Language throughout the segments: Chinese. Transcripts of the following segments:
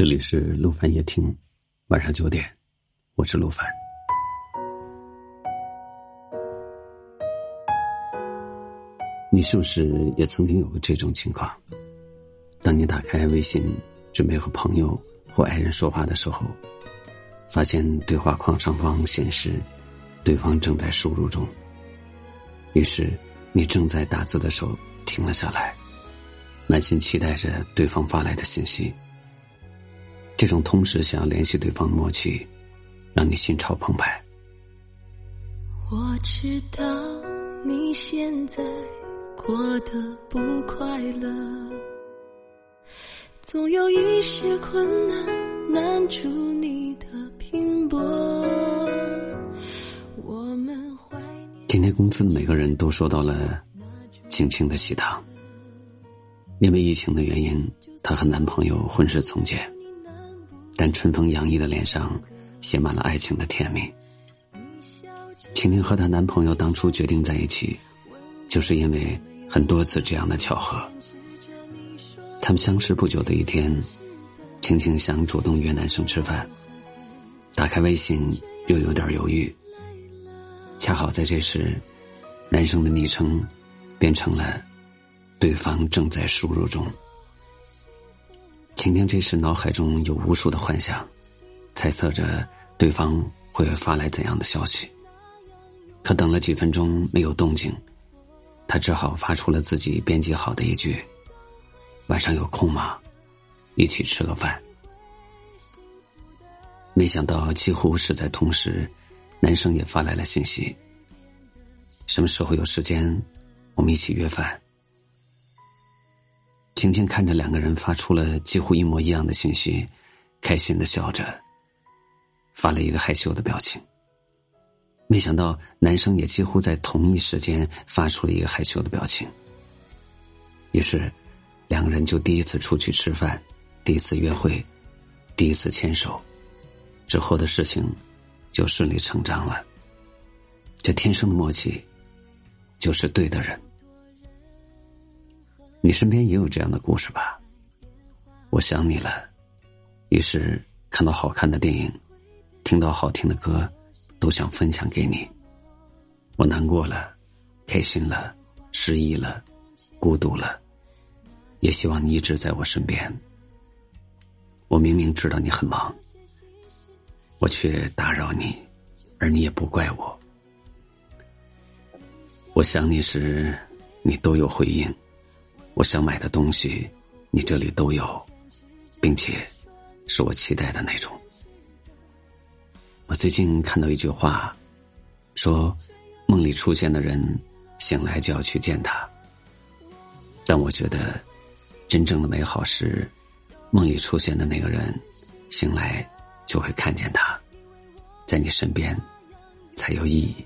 这里是陆凡夜听，晚上九点，我是陆凡。你是不是也曾经有过这种情况？当你打开微信，准备和朋友或爱人说话的时候，发现对话框上方显示对方正在输入中，于是你正在打字的手停了下来，满心期待着对方发来的信息。这种同时想要联系对方的默契，让你心潮澎湃。我知道你现在过得不快乐，总有一些困难难住你的拼搏。我们怀念。今天公司的每个人都收到了青青的喜糖，因为疫情的原因，她和男朋友婚事从简。但春风洋溢的脸上，写满了爱情的甜蜜。晴晴和她男朋友当初决定在一起，就是因为很多次这样的巧合。他们相识不久的一天，晴晴想主动约男生吃饭，打开微信又有点犹豫。恰好在这时，男生的昵称变成了“对方正在输入中”。晴晴这时脑海中有无数的幻想，猜测着对方会发来怎样的消息。可等了几分钟没有动静，他只好发出了自己编辑好的一句：“晚上有空吗？一起吃个饭。”没想到几乎是在同时，男生也发来了信息：“什么时候有时间，我们一起约饭。”晴晴看着两个人发出了几乎一模一样的信息，开心的笑着，发了一个害羞的表情。没想到男生也几乎在同一时间发出了一个害羞的表情。于是，两个人就第一次出去吃饭，第一次约会，第一次牵手，之后的事情就顺理成章了。这天生的默契，就是对的人。你身边也有这样的故事吧？我想你了，于是看到好看的电影，听到好听的歌，都想分享给你。我难过了，开心了，失意了，孤独了，也希望你一直在我身边。我明明知道你很忙，我却打扰你，而你也不怪我。我想你时，你都有回应。我想买的东西，你这里都有，并且是我期待的那种。我最近看到一句话，说梦里出现的人醒来就要去见他。但我觉得，真正的美好是梦里出现的那个人醒来就会看见他，在你身边才有意义。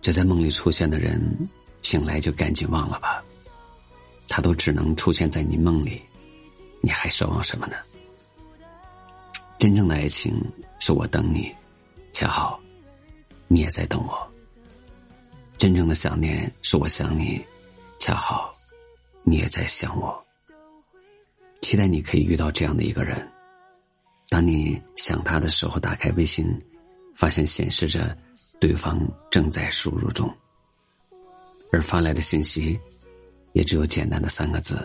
这在梦里出现的人醒来就赶紧忘了吧。他都只能出现在你梦里，你还奢望什么呢？真正的爱情是我等你，恰好你也在等我。真正的想念是我想你，恰好你也在想我。期待你可以遇到这样的一个人，当你想他的时候，打开微信，发现显示着对方正在输入中，而发来的信息。也只有简单的三个字：“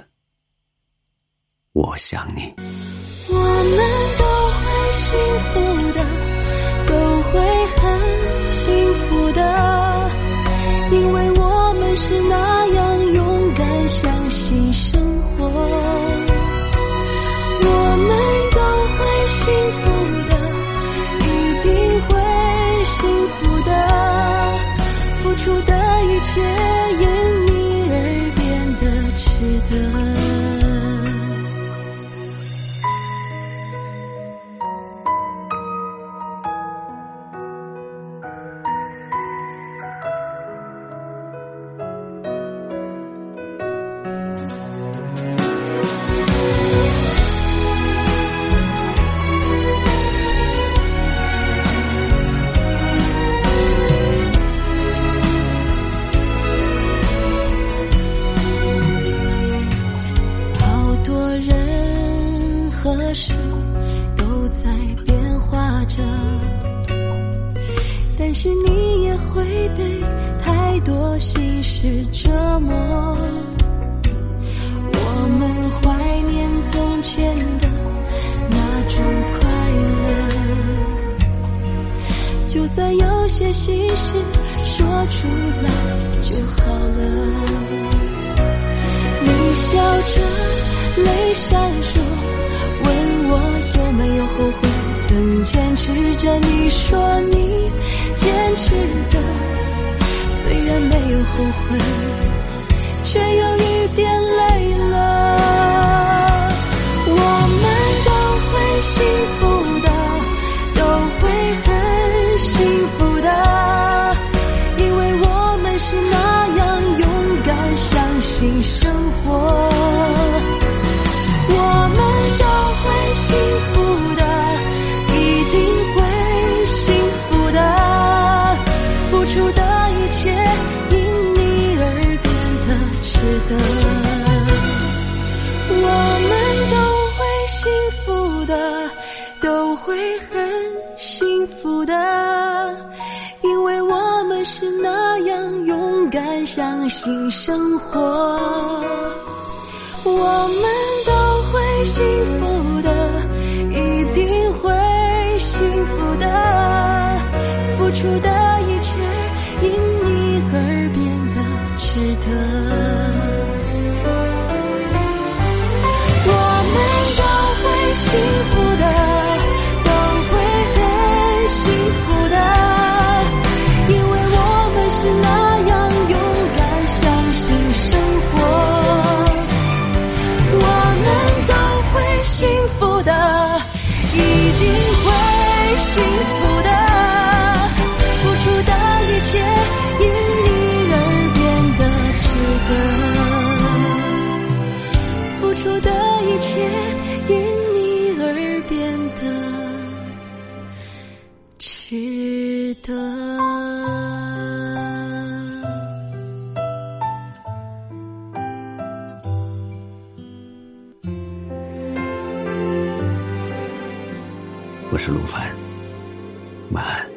我想你。”我们都会幸福的，都会很幸福的，因为我们是那样勇敢，相信生活。我们都会幸福的，一定会幸福的，付出的但是你也会被太多心事折磨。我们怀念从前的那种快乐，就算有些心事说出来就好了。你笑着，泪闪烁，问我有没有后悔，曾坚持着你说你后悔，却又福的，因为我们是那样勇敢，相信生活。我们都会幸福的，一定会幸福的，付出的一切因你而变得值得。的值得。我是陆凡，晚安。